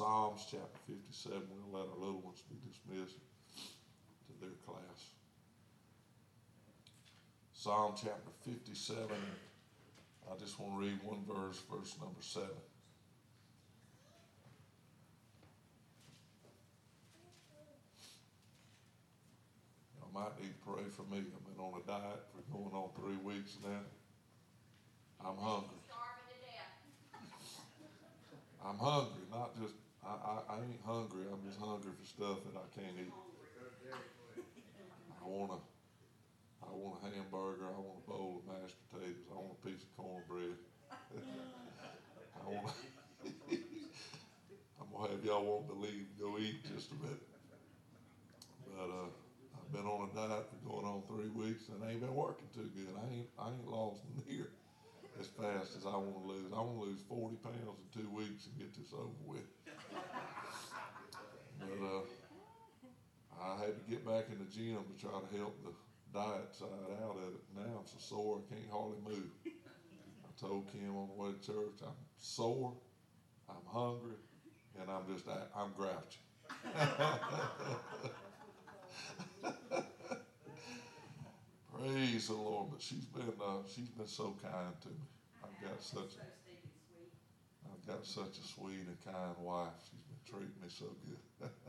Psalms chapter 57. We'll let our little ones be dismissed to their class. Psalm chapter 57. I just want to read one verse, verse number 7. Y'all might need to pray for me. I've been on a diet for going on three weeks now. I'm hungry. I'm hungry, not just I, I, I ain't hungry. I'm just hungry for stuff that I can't eat. I want a I want a hamburger. I want a bowl of mashed potatoes. I want a piece of cornbread. I want. I'm gonna have y'all want to leave go eat just a bit. But uh, I've been on a diet for going on three weeks and I ain't been working too good. I ain't I ain't lost near as fast as I want to lose. I want to lose 40 pounds in two weeks and get this over with. But uh, I had to get back in the gym to try to help the diet side out of it. Now I'm so sore I can't hardly move. I told Kim on the way to church, I'm sore, I'm hungry, and I'm just I'm grouchy. Praise the Lord. But she's been uh, she's been so kind to me. I've got such a I've got such a sweet and kind wife. She's been treating me so good.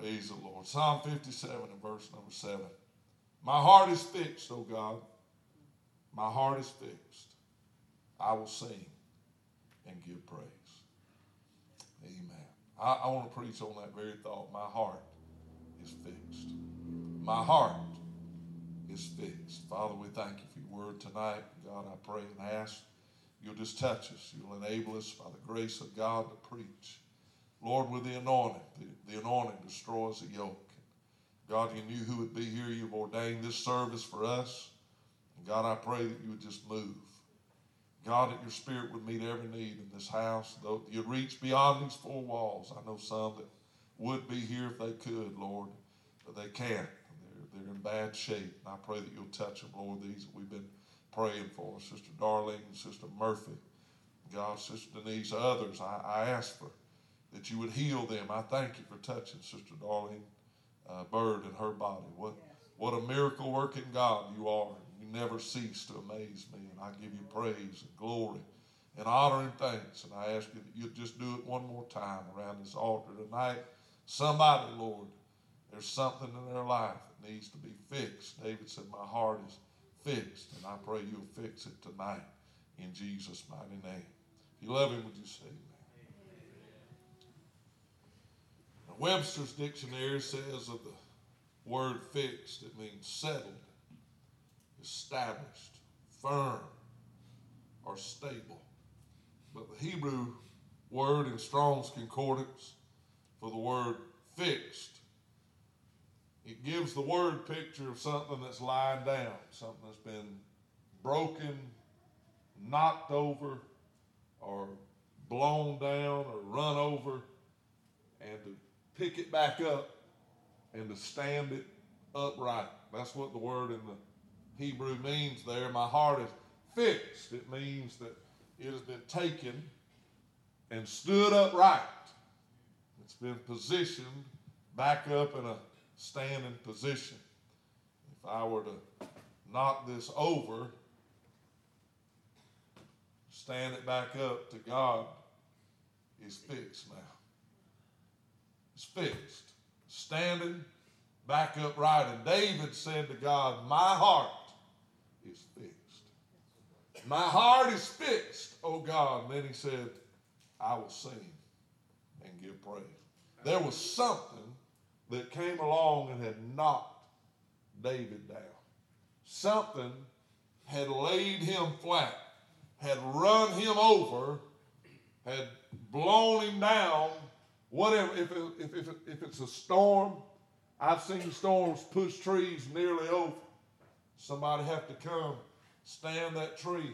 Praise the Lord. Psalm 57 and verse number 7. My heart is fixed, O God. My heart is fixed. I will sing and give praise. Amen. I, I want to preach on that very thought. My heart is fixed. My heart is fixed. Father, we thank you for your word tonight. God, I pray and ask you'll just touch us. You'll enable us by the grace of God to preach. Lord, with the anointing, the, the anointing destroys the yoke. God, you knew who would be here. You've ordained this service for us. And God, I pray that you would just move. God, that your spirit would meet every need in this house. Though you'd reach beyond these four walls. I know some that would be here if they could, Lord, but they can't. They're in bad shape. And I pray that you'll touch them, Lord, these that we've been praying for. Sister Darlene, Sister Murphy, God, Sister Denise, others. I, I ask for that you would heal them. I thank you for touching Sister Darlene uh, Bird and her body. What, what a miracle working God you are. You never cease to amaze me. And I give you praise and glory and honor and thanks. And I ask you that you'd just do it one more time around this altar tonight. Somebody, Lord, there's something in their life needs to be fixed. David said, My heart is fixed, and I pray you'll fix it tonight in Jesus' mighty name. If you love him, would you say amen? Now, Webster's dictionary says of the word fixed, it means settled, established, firm, or stable. But the Hebrew word in Strong's Concordance for the word fixed it gives the word picture of something that's lying down, something that's been broken, knocked over, or blown down, or run over, and to pick it back up and to stand it upright. That's what the word in the Hebrew means there. My heart is fixed. It means that it has been taken and stood upright. It's been positioned back up in a standing position. If I were to knock this over, stand it back up to God, is fixed now. It's fixed. Standing back upright. And David said to God, My heart is fixed. My heart is fixed, oh God. And then he said, I will sing and give praise. There was something that came along and had knocked David down. Something had laid him flat, had run him over, had blown him down. Whatever, if, it, if, if, if it's a storm, I've seen storms push trees nearly over. Somebody have to come stand that tree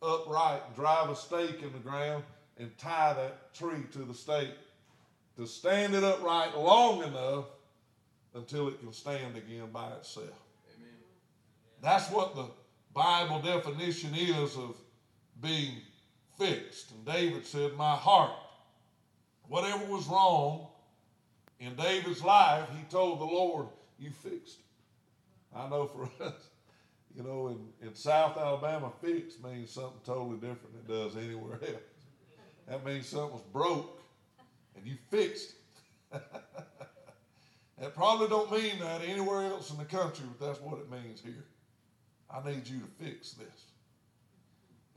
upright, drive a stake in the ground, and tie that tree to the stake to stand it upright long enough until it can stand again by itself. Amen. That's what the Bible definition is of being fixed. And David said, My heart, whatever was wrong in David's life, he told the Lord, You fixed it. I know for us, you know, in, in South Alabama, fixed means something totally different than it does anywhere else. That means something was broke and you fixed it. that probably don't mean that anywhere else in the country, but that's what it means here. I need you to fix this.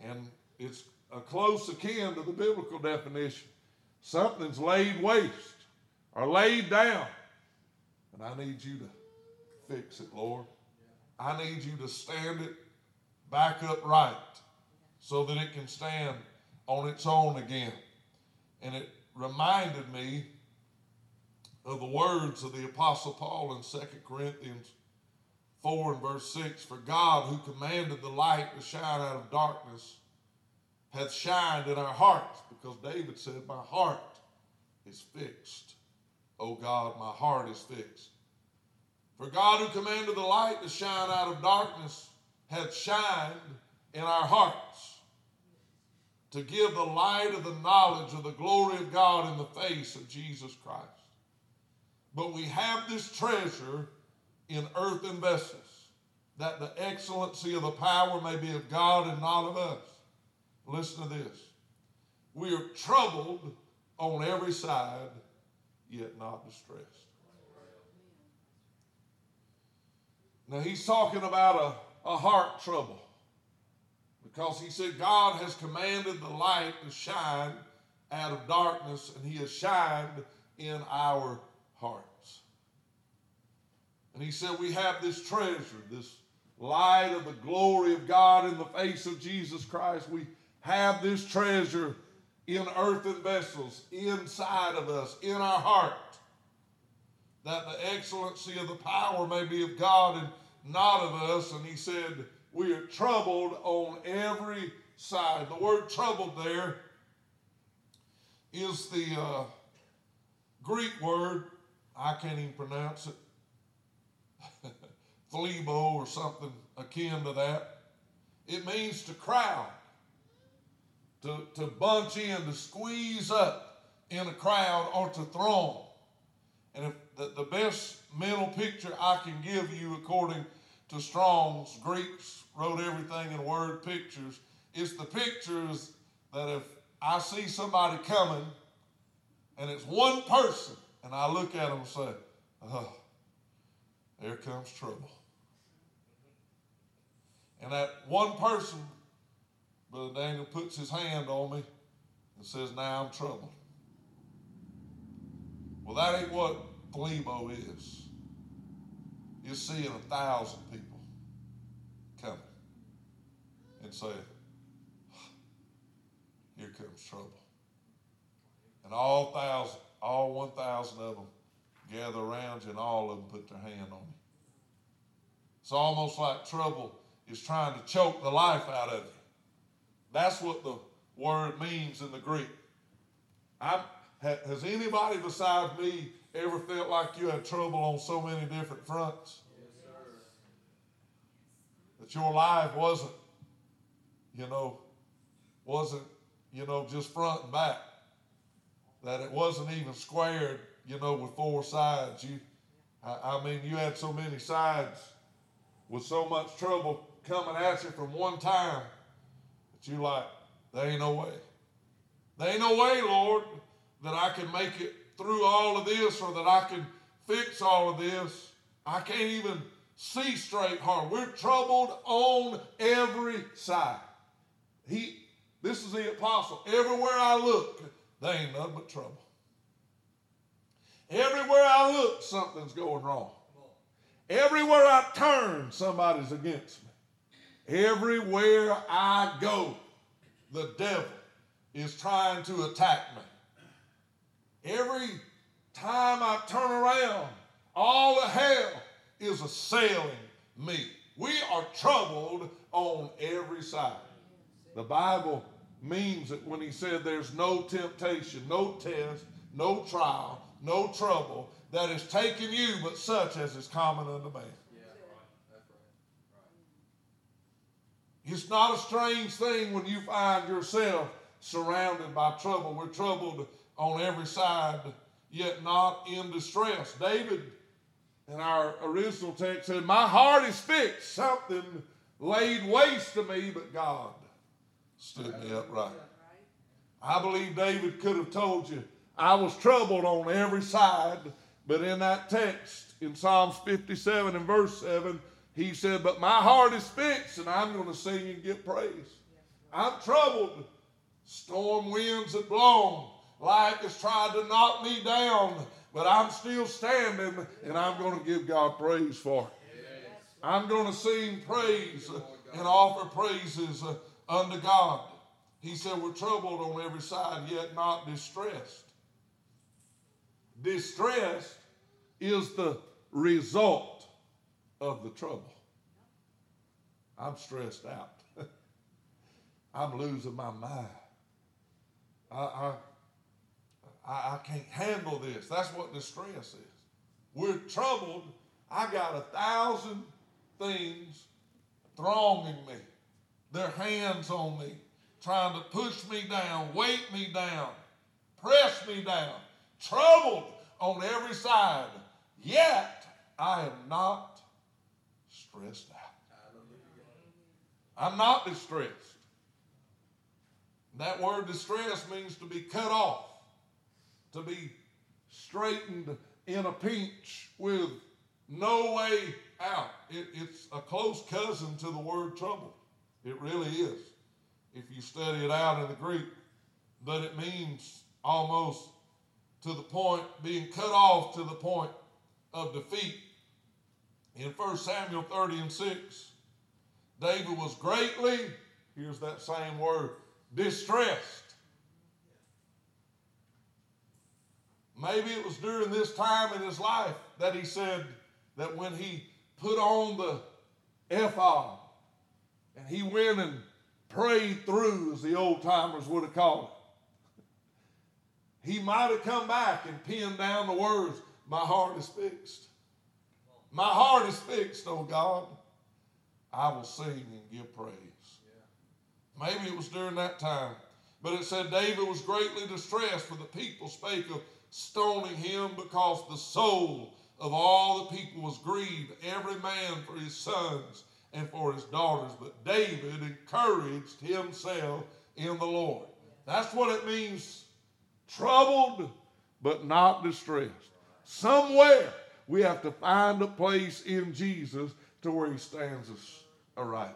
And it's a close akin to the biblical definition. Something's laid waste or laid down. And I need you to fix it, Lord. I need you to stand it back upright so that it can stand on its own again. And it reminded me of the words of the Apostle Paul in 2 Corinthians 4 and verse 6 For God, who commanded the light to shine out of darkness, hath shined in our hearts. Because David said, My heart is fixed. O God, my heart is fixed. For God, who commanded the light to shine out of darkness, hath shined in our hearts to give the light of the knowledge of the glory of God in the face of Jesus Christ. But we have this treasure in earthen vessels, that the excellency of the power may be of God and not of us. Listen to this. We are troubled on every side, yet not distressed. Now he's talking about a, a heart trouble. Because he said, God has commanded the light to shine out of darkness, and he has shined in our hearts. And he said, We have this treasure, this light of the glory of God in the face of Jesus Christ. We have this treasure in earthen vessels inside of us, in our heart, that the excellency of the power may be of God and not of us. And he said, we are troubled on every side. The word troubled there is the uh, Greek word, I can't even pronounce it, thlebo or something akin to that. It means to crowd, to, to bunch in, to squeeze up in a crowd or to throng. And if the, the best mental picture I can give you according to Strong's, Greeks wrote everything in word pictures. It's the pictures that if I see somebody coming and it's one person, and I look at them and say, oh, there comes trouble. And that one person, Brother Daniel puts his hand on me and says, Now I'm troubled. Well, that ain't what thlebo is. You're seeing a thousand people coming and say, Here comes trouble. And all thousand, all one thousand of them gather around you, and all of them put their hand on you. It's almost like trouble is trying to choke the life out of you. That's what the word means in the Greek. I'm, has anybody besides me ever felt like you had trouble on so many different fronts? That your life wasn't, you know, wasn't, you know, just front and back. That it wasn't even squared, you know, with four sides. You, I, I mean, you had so many sides with so much trouble coming at you from one time that you like, there ain't no way. There ain't no way, Lord, that I can make it through all of this or that I can fix all of this. I can't even see straight hard. We're troubled on every side. He, this is the apostle. Everywhere I look, there ain't nothing but trouble. Everywhere I look, something's going wrong. Everywhere I turn, somebody's against me. Everywhere I go, the devil is trying to attack me. Every time I turn around, all the hell is assailing me. We are troubled on every side. The Bible means that when he said there's no temptation, no test, no trial, no trouble that is taking you, but such as is common unto man. It's not a strange thing when you find yourself surrounded by trouble. We're troubled on every side, yet not in distress. David, in our original text, said, My heart is fixed. Something laid waste to me, but God stood me upright. I believe David could have told you, I was troubled on every side, but in that text, in Psalms 57 and verse 7, he said, But my heart is fixed, and I'm going to sing and give praise. I'm troubled. Storm winds have blown. Life has tried to knock me down, but I'm still standing, and I'm going to give God praise for it. I'm going to sing praise and offer praises unto God. He said, We're troubled on every side, yet not distressed. Distress is the result of the trouble. I'm stressed out. I'm losing my mind. I, I, I, can't handle this. That's what distress is. We're troubled. I got a thousand things thronging me. Their hands on me, trying to push me down, weight me down, press me down, troubled on every side. Yet I am not stressed out. I'm not distressed. That word distress means to be cut off, to be straightened in a pinch with no way out. It, it's a close cousin to the word trouble. It really is. If you study it out in the Greek, but it means almost to the point, being cut off to the point of defeat. In 1 Samuel 30 and 6, David was greatly, here's that same word, distressed. Maybe it was during this time in his life that he said that when he put on the ephod and he went and prayed through, as the old timers would have called it, he might have come back and penned down the words, My heart is fixed. My heart is fixed, oh God. I will sing and give praise. Yeah. Maybe it was during that time. But it said David was greatly distressed, for the people spake of stoning him because the soul of all the people was grieved, every man for his sons and for his daughters. But David encouraged himself in the Lord. That's what it means troubled but not distressed. Somewhere we have to find a place in Jesus to where he stands us aright.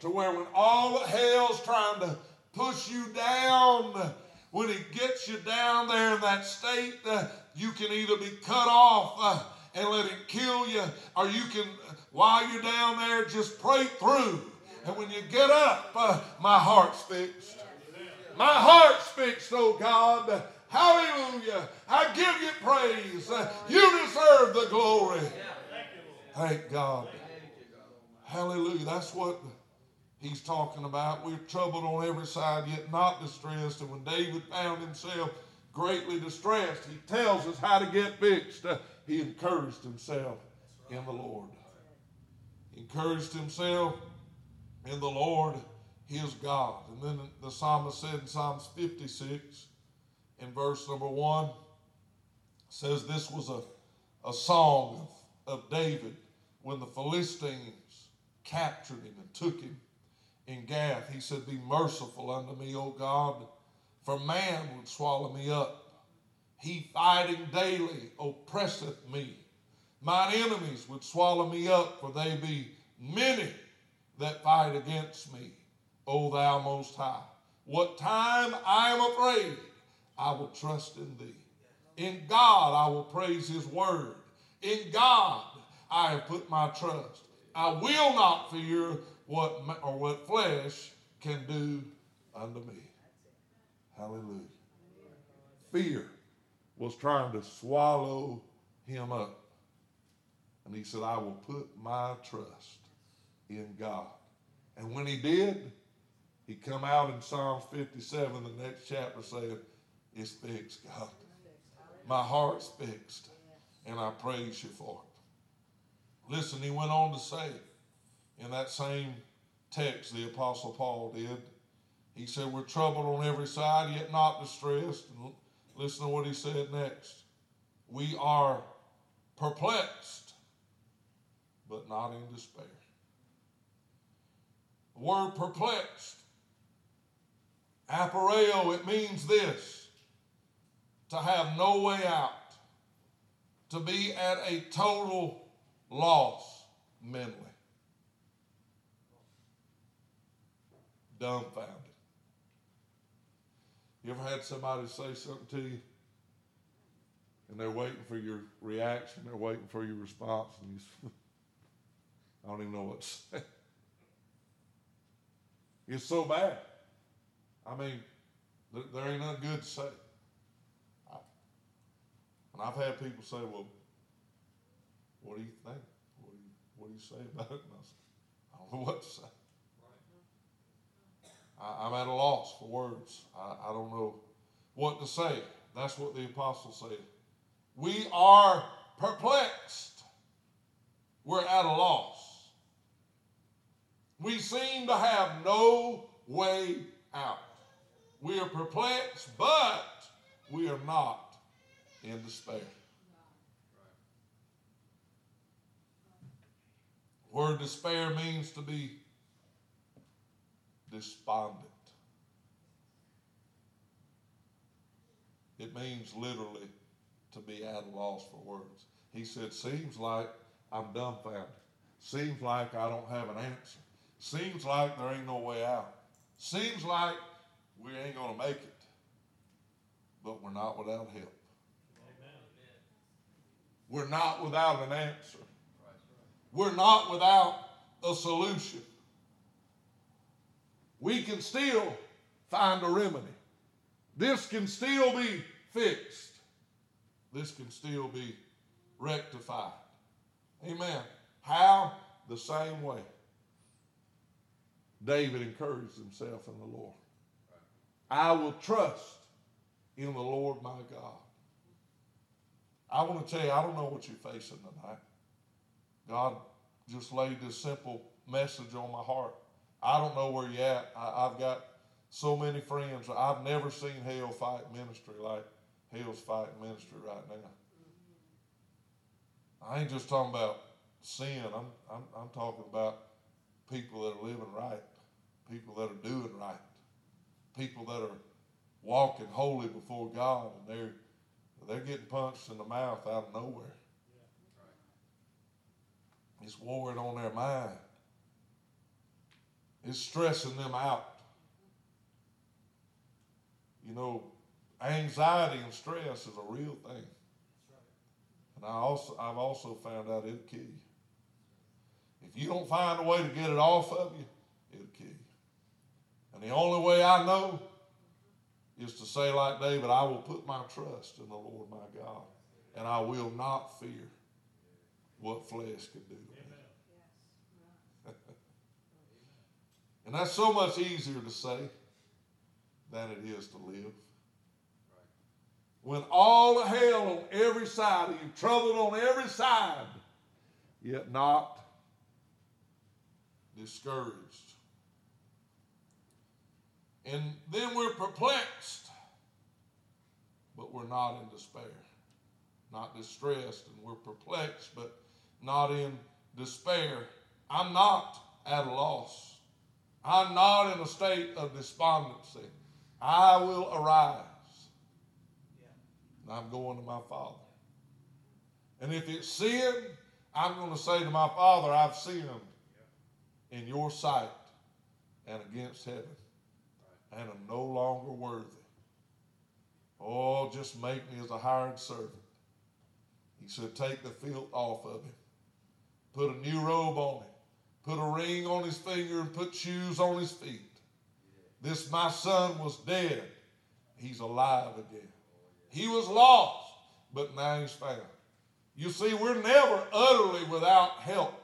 To where when all hell's trying to push you down, when it gets you down there in that state, uh, you can either be cut off uh, and let it kill you, or you can, while you're down there, just pray through. And when you get up, uh, my heart's fixed. My heart's fixed, oh God. Hallelujah. I give you praise. You deserve the glory. Thank God. Hallelujah. That's what he's talking about. We're troubled on every side, yet not distressed. And when David found himself greatly distressed, he tells us how to get fixed. Uh, he encouraged himself in the Lord. He encouraged himself in the Lord, his God. And then the psalmist said in Psalms 56, in verse number 1, says this was a, a song of, of David when the Philistines captured him and took him in Gath. He said, Be merciful unto me, O God, for man would swallow me up. He fighting daily oppresseth me. Mine enemies would swallow me up, for they be many that fight against me, O thou most high. What time I am afraid, I will trust in thee. In God I will praise his word. In God I have put my trust. I will not fear what or what flesh can do unto me. Hallelujah. Fear was trying to swallow him up. And he said, I will put my trust in God. And when he did, he come out in Psalms 57, the next chapter, saying, It's fixed, God. My heart's fixed, and I praise you for it. Listen, he went on to say in that same text the Apostle Paul did, He said, We're troubled on every side, yet not distressed. And listen to what he said next. We are perplexed, but not in despair. The word perplexed, aporeo, it means this to have no way out, to be at a total loss mentally. Dumbfounded. You ever had somebody say something to you and they're waiting for your reaction, they're waiting for your response, and you, I don't even know what to say. It's so bad. I mean, there ain't nothing good to say. And I've had people say, well, what do you think? What do you, what do you say about it? And I, said, I don't know what to say. I, am at a loss for words. I, I don't know what to say. That's what the apostle said. We are perplexed. We're at a loss. We seem to have no way out. We are perplexed, but we are not in despair. Word despair means to be despondent. It means literally to be at a loss for words. He said, Seems like I'm dumbfounded. Seems like I don't have an answer. Seems like there ain't no way out. Seems like we ain't going to make it. But we're not without help. We're not without an answer. We're not without a solution we can still find a remedy. This can still be fixed. This can still be rectified. Amen. How? The same way. David encouraged himself in the Lord. I will trust in the Lord my God. I want to tell you, I don't know what you're facing tonight. God just laid this simple message on my heart. I don't know where you're at. I, have got so many friends. I've never seen hell fight ministry like hell's fighting ministry right now. I ain't just talking about sin. I'm, I'm, I'm talking about people that are living right, people that are doing right, people that are walking holy before God, and they're they're getting punched in the mouth out of nowhere. It's warring on their mind It's stressing them out. You know, anxiety and stress is a real thing. And I also, I've also found out it'll kill you. If you don't find a way to get it off of you, it'll kill you. And the only way I know is to say, like David, I will put my trust in the Lord my God, and I will not fear what flesh could do to me. And that's so much easier to say than it is to live. When all the hell on every side of you, troubled on every side, yet not discouraged. And then we're perplexed, but we're not in despair. Not distressed, and we're perplexed, but not in despair. I'm not at a loss. I'm not in a state of despondency. I will arise. And I'm going to my Father. And if it's sin, I'm going to say to my Father, I've sinned in your sight and against heaven, and am no longer worthy. Oh, just make me as a hired servant. He said, Take the filth off of him, put a new robe on him put a ring on his finger and put shoes on his feet. This my son was dead. He's alive again. He was lost, but now he's found. You see, we're never utterly without help.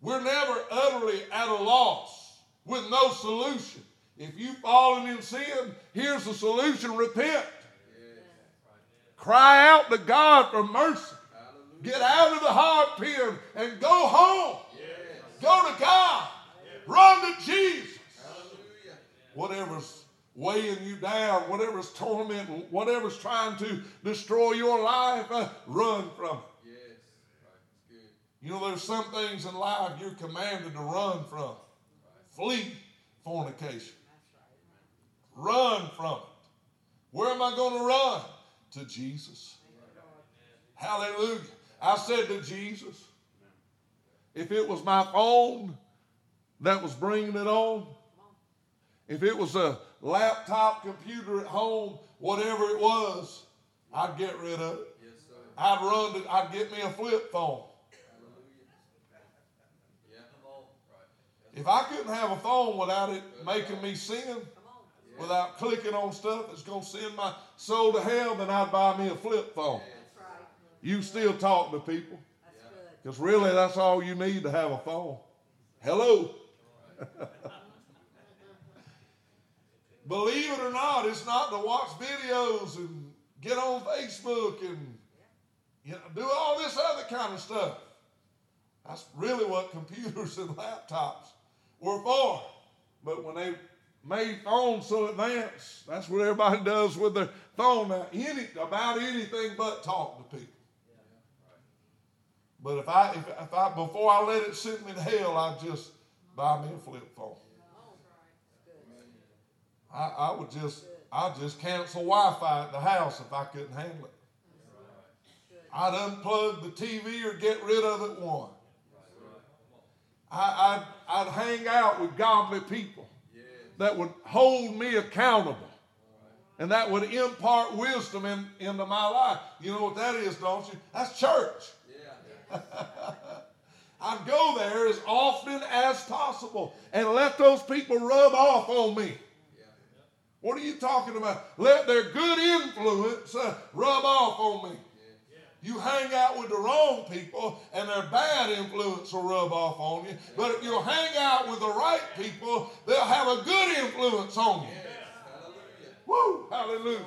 We're never utterly at a loss with no solution. If you've fallen in sin, here's the solution repent. Cry out to God for mercy. Get out of the hard pen and go home. Go to God. Run to Jesus. Hallelujah. whatever's weighing you down, whatever's tormenting, whatever's trying to destroy your life, uh, run from it. Yes. Right. It's good. You know, there's some things in life you're commanded to run from. Flee fornication. Run from it. Where am I going to run? To Jesus. Hallelujah. I said to Jesus, if it was my phone that was bringing it on, if it was a laptop computer at home, whatever it was, I'd get rid of it. Yes. I'd run to, I'd get me a flip phone. Hallelujah. Yeah. Come on. Right. If I couldn't have a phone without it making me sin, without clicking on stuff that's going to send my soul to hell, then I'd buy me a flip phone. You still talk to people. Because really, that's all you need to have a phone. Hello. Believe it or not, it's not to watch videos and get on Facebook and you know, do all this other kind of stuff. That's really what computers and laptops were for. But when they made phones so advanced, that's what everybody does with their phone now. Any, about anything but talk to people. But if I, if, if I, before I let it send me to hell, I'd just buy me a flip phone. I, I would just, I'd just cancel Wi-Fi at the house if I couldn't handle it. I'd unplug the TV or get rid of it one. I, I'd, I'd hang out with godly people that would hold me accountable and that would impart wisdom in, into my life. You know what that is, don't you? That's church. I'd go there as often as possible and let those people rub off on me. What are you talking about? Let their good influence uh, rub off on me. You hang out with the wrong people, and their bad influence will rub off on you. But if you hang out with the right people, they'll have a good influence on you. Woo! Hallelujah.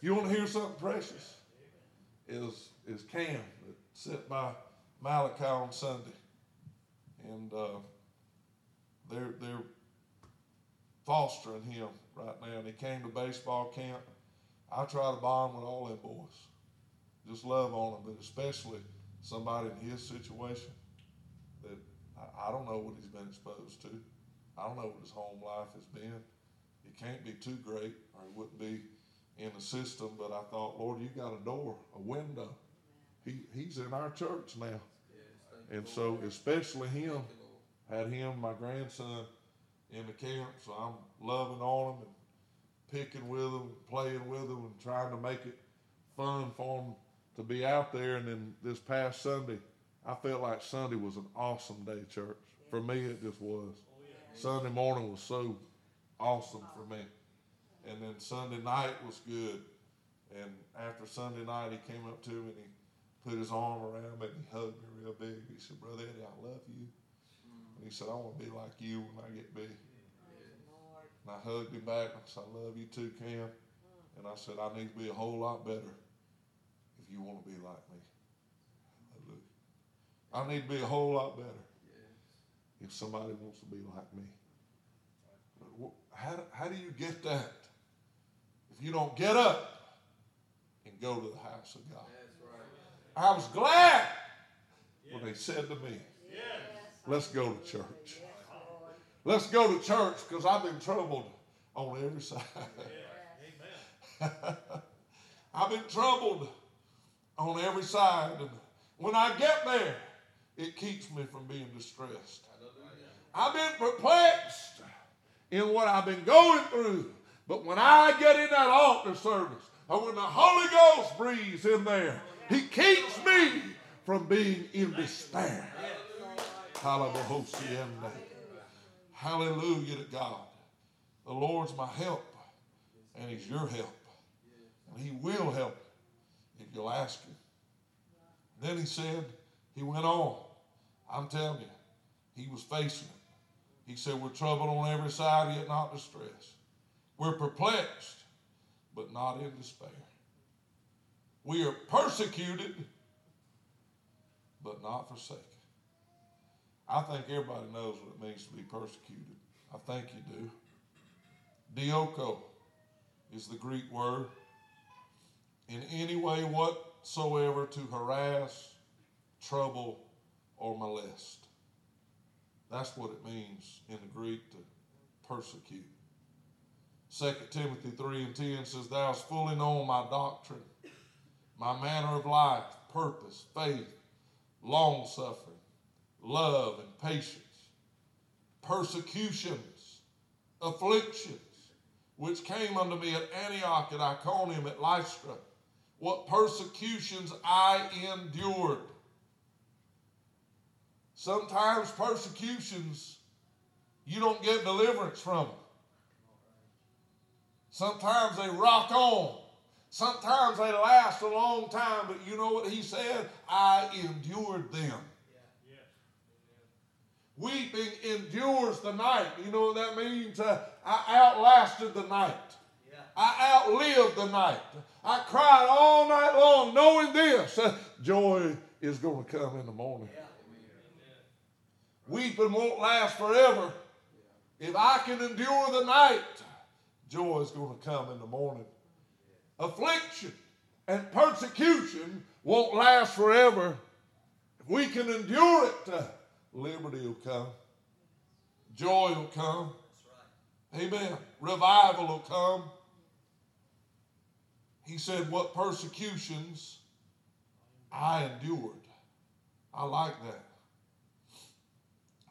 You want to hear something precious? Is is Cam that sit by Malachi on Sunday, and uh, they're they're fostering him right now. And he came to baseball camp. I try to bond with all them boys, just love on them, but especially somebody in his situation that I, I don't know what he's been exposed to. I don't know what his home life has been. It can't be too great, or it wouldn't be in the system. But I thought, Lord, you got a door, a window. He he's in our church now, Yes. Thank you, and so especially him Thank you, Lord. had him, my grandson, in the camp. So I'm loving on him and picking with him, playing with him, and trying to make it fun for him to be out there. And then this past Sunday, I felt like Sunday was an awesome day, church. For me, it just was. Oh, Sunday morning was so awesome for me. And then Sunday night was good. And after Sunday night, he came up to me and he put his arm around me and he hugged me real big. He said, Brother Eddie, I love you. And he said, I want to be like you when I get big. And I hugged him back. I said, I love you too, Cam. And I said, I need to be a whole lot better if you want to be like me. Hallelujah. I need to be a whole lot better if somebody wants to be like me. How, how do you get that? If you don't get up and go to the house of God. Right. I was glad when they said to me, Yes. let's go to church. Yes, Let's go to church because I've been troubled on every side. I've been troubled on every side. And when I get there, it keeps me from being distressed. I've been perplexed in what I've been going through. But when I get in that altar service, or when the Holy Ghost breathes in there, He keeps me from being in despair. Hallelujah. Hallelujah to God. The Lord's my help, and He's your help. And He will help if you'll ask Him. Then He said, He went on. I'm telling you, He was facing it. He said, We're troubled on every side, yet not distressed. We're perplexed, but not in despair. We are persecuted, but not forsaken. I think everybody knows what it means to be persecuted. I think you do. Dioko is the Greek word. In any way whatsoever to harass, trouble, or molest. That's what it means in the Greek to persecute. 2 Timothy 3 and 10 says, Thou hast fully known my doctrine, my manner of life, purpose, faith, long suffering, love, and patience, persecutions, afflictions, which came unto me at Antioch, at Iconium, at Lystra, what persecutions I endured. Sometimes persecutions, you don't get deliverance from them. Sometimes they rock on. Sometimes they last a long time, but you know what he said? I endured them. Weeping endures the night. You know what that means? Uh, I outlasted the night. I outlived the night. I cried all night long, knowing this uh, joy is going to come in the morning. Weeping won't last forever. If I can endure the night, joy is going to come in the morning. Affliction and persecution won't last forever. If we can endure it, uh, liberty will come, joy will come. Amen. Revival will come. He said, What persecutions I endured. I like that.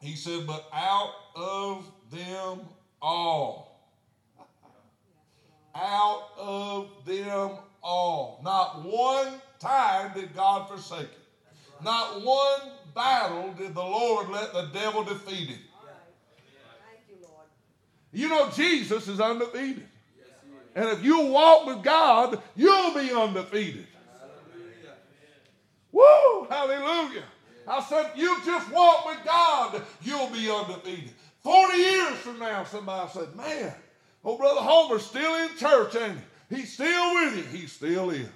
He said, But out of them all, out of them all, not one time did God forsake it. Not one battle did the Lord let the devil defeat him. You. You know, Jesus is undefeated. And if you walk with God, you'll be undefeated. Woo! Hallelujah. I said, you just walk with God, you'll be undefeated. 40 years from now, somebody said, man, old brother Homer's still in church, and? He's still with you. He still is.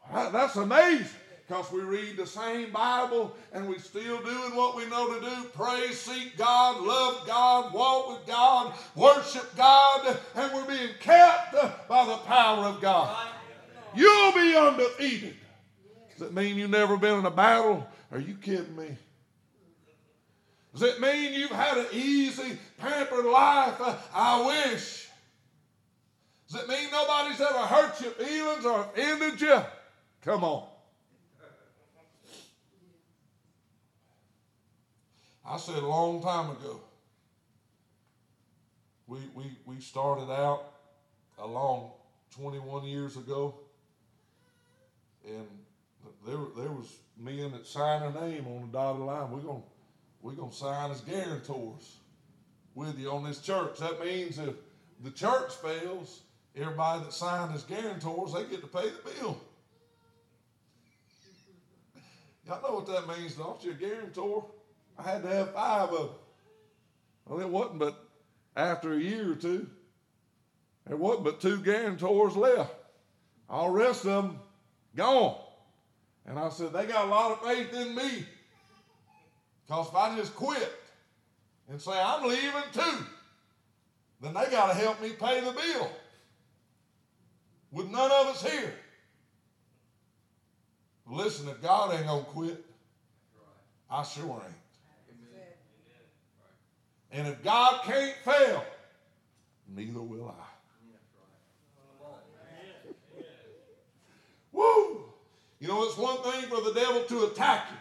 Hallelujah. That- That's amazing because we read the same Bible and we still doing what we know to do pray, seek God, love God, walk with God, worship God, and we're being kept by the power of God. You'll be undefeated. Does it mean you've never been in a battle? Are you kidding me? Does it mean you've had an easy, pampered life? I wish. Does it mean nobody's ever hurt your feelings or offended you? Come on. I said a long time ago, we, we, we started out along 21 years ago, and there, there was men that signed a name on the dotted line. We're going we're gonna sign as guarantors with you on this church. That means if the church fails, everybody that signed as guarantors, they get to pay the bill. Y'all know what that means, don't you? A guarantor. I had to have five of them. Well, it wasn't but after a year or two, there wasn't but two guarantors left. All the rest of them gone. And I said, they got a lot of faith in me. Because if I just quit and say, I'm leaving too, then they got to help me pay the bill. With none of us here. Listen, if God ain't going to quit, I sure ain't. And if God can't fail, neither will I. Woo! You know, it's one thing for the devil to attack you,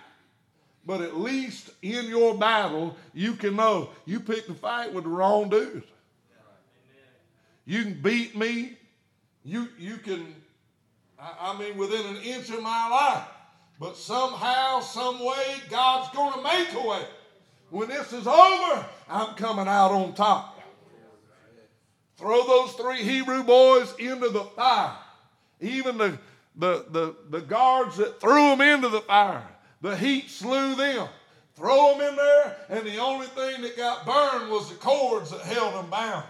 but at least in your battle, you can know you picked a fight with the wrong dude. You can beat me. You, you can, I, I mean, within an inch of my life. But somehow, some way, God's going to make a way. When this is over, I'm coming out on top. Throw those three Hebrew boys into the fire. Even the, the, the, the guards that threw them into the fire, the heat slew them. Throw them in there, and the only thing that got burned was the cords that held them bound.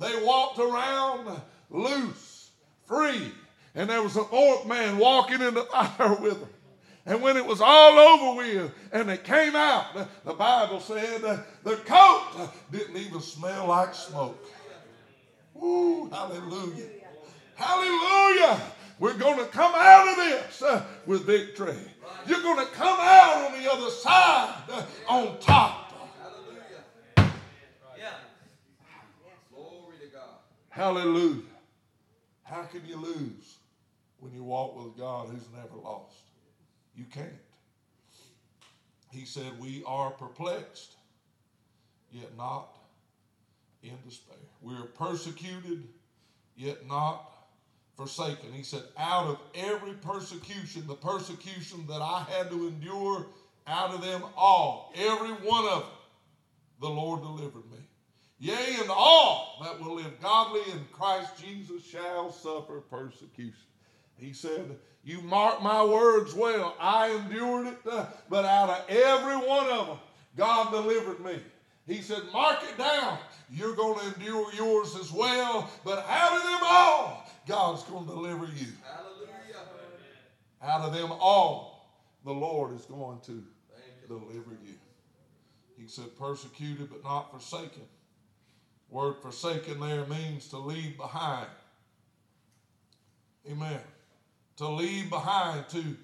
They walked around loose, free, and there was a fourth man walking in the fire with them. And when it was all over with and they came out, the, Bible said the coat didn't even smell like smoke. Woo, hallelujah. Hallelujah. We're going to come out of this uh, with victory. You're going to come out on the other side uh, on top. Hallelujah. Yeah. Glory to God. Hallelujah. How can you lose when you walk with God who's never lost? You can't. He said, We are perplexed, yet not in despair. We're persecuted, yet not forsaken. He said, Out of every persecution, the persecution that I had to endure, out of them all, every one of them, the Lord delivered me. Yea, and all that will live godly in Christ Jesus shall suffer persecution. He said, You mark my words well. I endured it, uh, but out of every one of them, God delivered me. He said, Mark it down. You're going to endure yours as well, but out of them all, God's going to deliver you. Hallelujah. Out of them all, the Lord is going to deliver you. He said, persecuted but not forsaken. Word forsaken there means to leave behind. Amen. To leave behind, to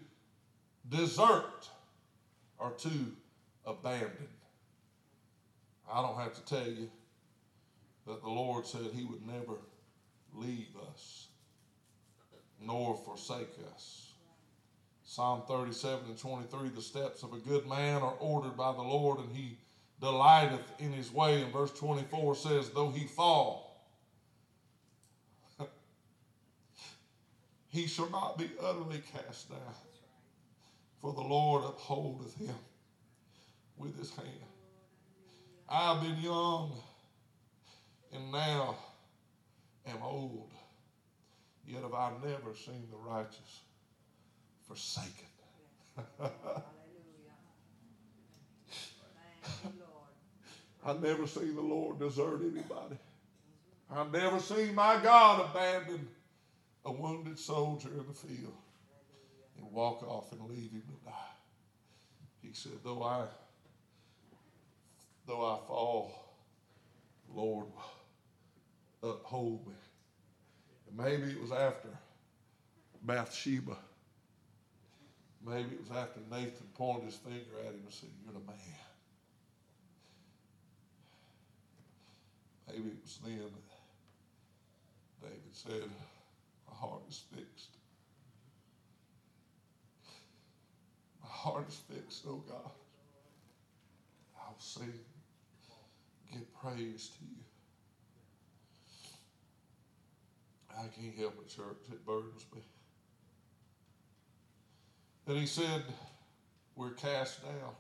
desert, or to abandon. I don't have to tell you that the Lord said He would never leave us nor forsake us. Psalm 37 and 23 The steps of a good man are ordered by the Lord, and he delighteth in his way. And verse 24 says, Though he fall, he shall not be utterly cast down, for the Lord upholdeth him with his hand. I've been young, and now am old, yet have I never seen the righteous forsaken. I've never seen the Lord desert anybody. I've never seen my God abandon a wounded soldier in the field and walk off and leave him to die. He said, though I though I fall, Lord uphold me. Maybe it was after Bathsheba. Maybe it was after Nathan pointed his finger at him and said, You're the man. Maybe it was then that David said, My heart is fixed. My heart is fixed, oh God. I'll sing, give praise to you. I can't help it, church. It burdens me. Then he said, We're cast down,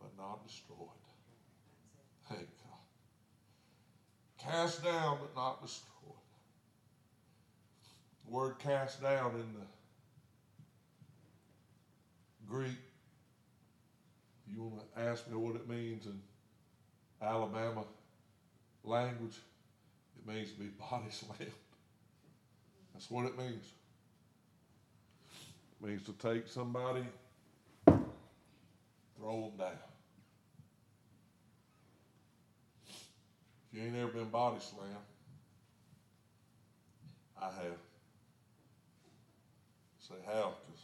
but not destroyed. Thank God. Cast down, but not destroyed. The word cast down in the Greek, if you want to ask me what it means in Alabama language, means to be body slammed. That's what it means. It means to take somebody, throw them down. If you ain't ever been body slammed, I have. Say how? Because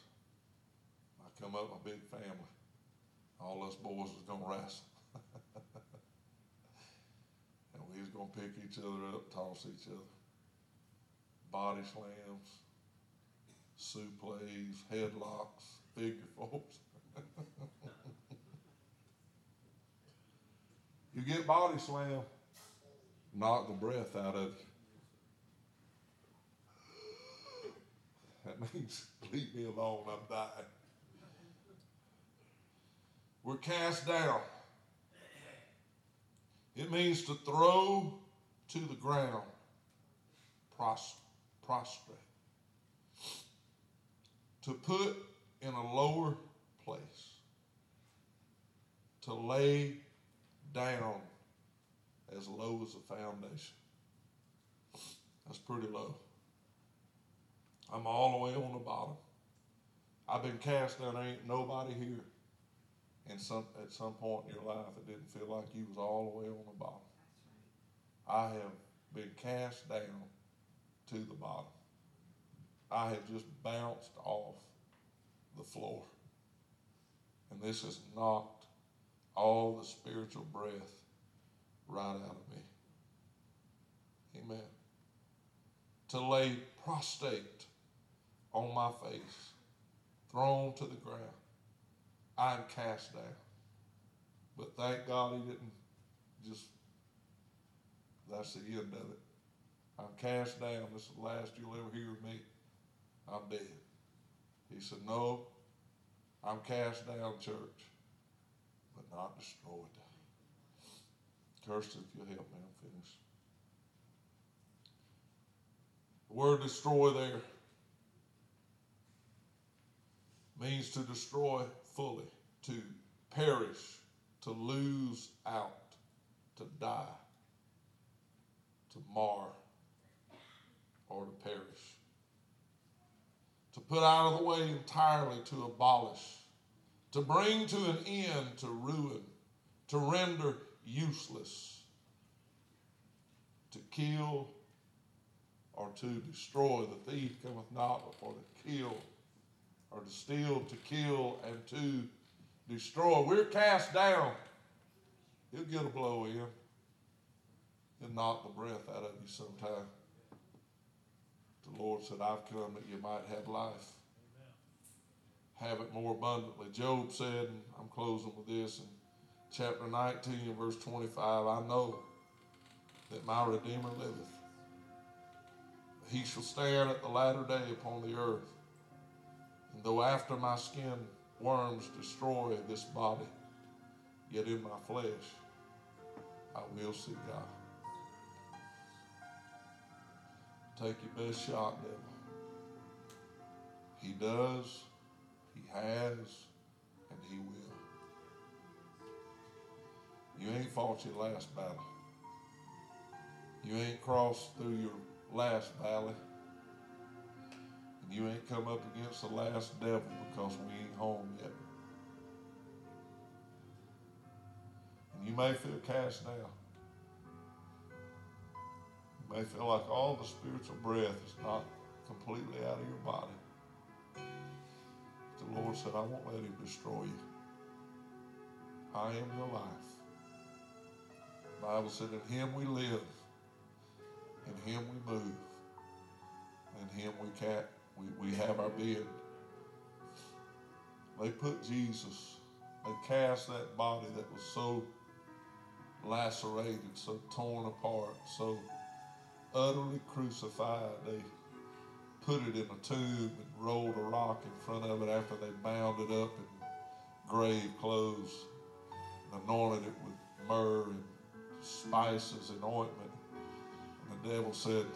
I come up with a big family. All us boys was gonna wrestle. We was gonna pick each other up, toss each other. Body slams, suplees, headlocks, figure fours. you get body slam, knock the breath out of you. That means leave me alone, I'm dying. We're cast down. It means to throw to the ground, prostrate. To put in a lower place. To lay down as low as a foundation. That's pretty low. I'm all the way on the bottom. I've been cast down. There ain't nobody here. And some at some point in your life, it didn't feel like you was all the way on the bottom. I have been cast down to the bottom. I have just bounced off the floor. And this has knocked all the spiritual breath right out of me. Amen. To lay prostrate on my face, thrown to the ground. I'm cast down. But thank God he didn't just, that's the end of it. I'm cast down. This is the last you'll ever hear of me. I'm dead. He said, No, I'm cast down, church, but not destroyed. Kirsten, if you'll help me, I'm finished. The word destroy there means to destroy fully, to perish, to lose out, to die, to mar, or to perish. To put out of the way entirely, to abolish, to bring to an end, to ruin, to render useless, to kill, or to destroy. The thief cometh not but for to kill, or to steal, to kill, and to destroy. We're cast down. He'll get a blow in. He'll knock the breath out of you sometime. The Lord said, I've come that you might have life. Have it more abundantly. Job said, and I'm closing with this in chapter 19, verse 25, I know that my Redeemer liveth. He shall stand at the latter day upon the earth. And though after my skin worms destroy this body, yet in my flesh I will see God. Take your best shot, devil. He does, he has, and he will. You ain't fought your last battle. You ain't crossed through your last valley. And you ain't come up against the last devil because we ain't home yet. And you may feel cast down. You may feel like all the spiritual breath is not completely out of your body. The Lord said, I won't let him destroy you. I am your life. The Bible said, In him we live, in him we move, in him we can we, we have our bed. They put Jesus, they cast that body that was so lacerated, so torn apart, so utterly crucified. They put it in a tomb and rolled a rock in front of it after they bound it up in grave clothes and anointed it with myrrh and spices and ointment. And the devil said,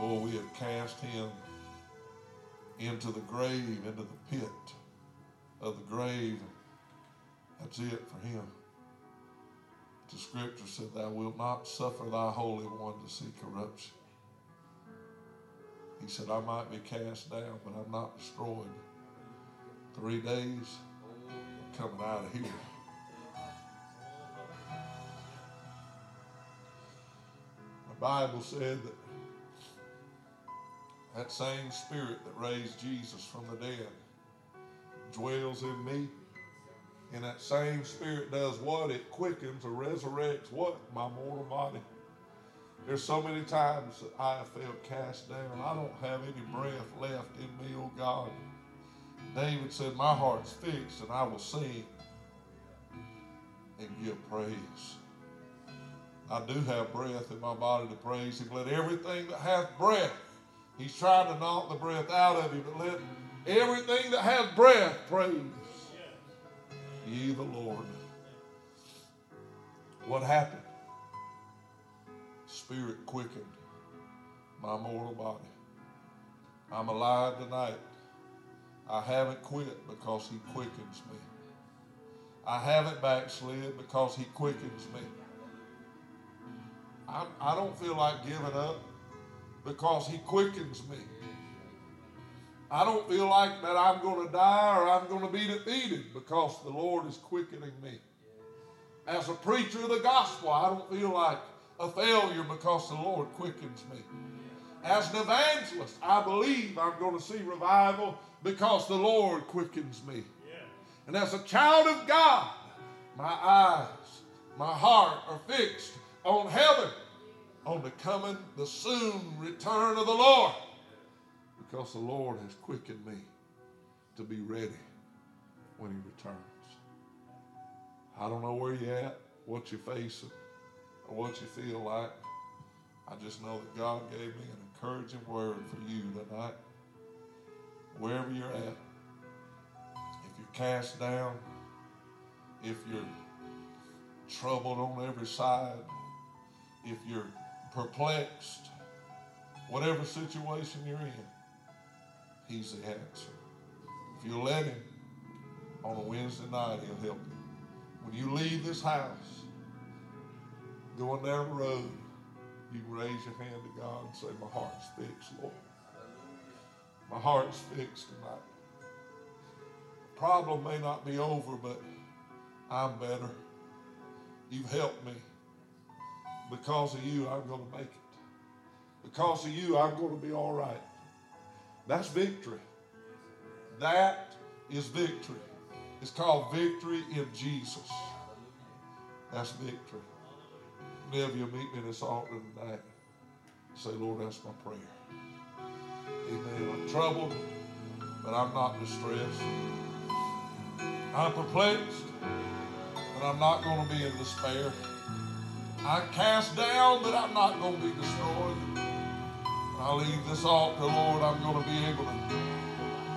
Boy, we have cast him into the grave, into the pit of the grave. That's it for him. The scripture said, Thou wilt not suffer thy Holy One to see corruption. He said, I might be cast down, but I'm not destroyed. Three days, I'm coming out of here. The Bible said that that same spirit that raised Jesus from the dead dwells in me. And that same spirit does what? It quickens or resurrects what? My mortal body. There's so many times that I have felt cast down. I don't have any breath left in me, oh God. David said, My heart's fixed and I will sing and give praise. I do have breath in my body to praise Him. Let everything that hath breath, He's trying to knock the breath out of you, but let everything that has breath praise ye the Lord. What happened? Spirit quickened my mortal body. I'm alive tonight. I haven't quit because He quickens me. I haven't backslid because He quickens me. I, I don't feel like giving up because He quickens me. I don't feel like that I'm going to die or I'm going to be defeated because the Lord is quickening me. As a preacher of the gospel, I don't feel like a failure because the Lord quickens me. As an evangelist, I believe I'm going to see revival because the Lord quickens me. And as a child of God, my eyes, my heart are fixed on heaven, on the coming, the soon return of the Lord. Because the Lord has quickened me to be ready when He returns. I don't know where you're at, what you're facing, or what you feel like. I just know that God gave me an encouraging word for you tonight. Wherever you're at, if you're cast down, if you're troubled on every side, if you're perplexed, whatever situation you're in, He's the answer. If you let Him on a Wednesday night, He'll help you. When you leave this house, going down the road, you can raise your hand to God and say, My heart's fixed, Lord. My heart's fixed tonight. The problem may not be over, but I'm better. You've helped me. Because of you, I'm going to make it. Because of you, I'm going to be all right. That's victory. That is victory. It's called victory in Jesus. That's victory. Never you meet me in this altar tonight. Say, Lord, that's my prayer. Amen. I'm troubled, but I'm not distressed. I'm perplexed, but I'm not going to be in despair. I'm cast down, but I'm not going to be destroyed. When I leave this altar, Lord, I'm going to be able to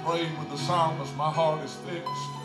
pray with the psalmist. My heart is fixed.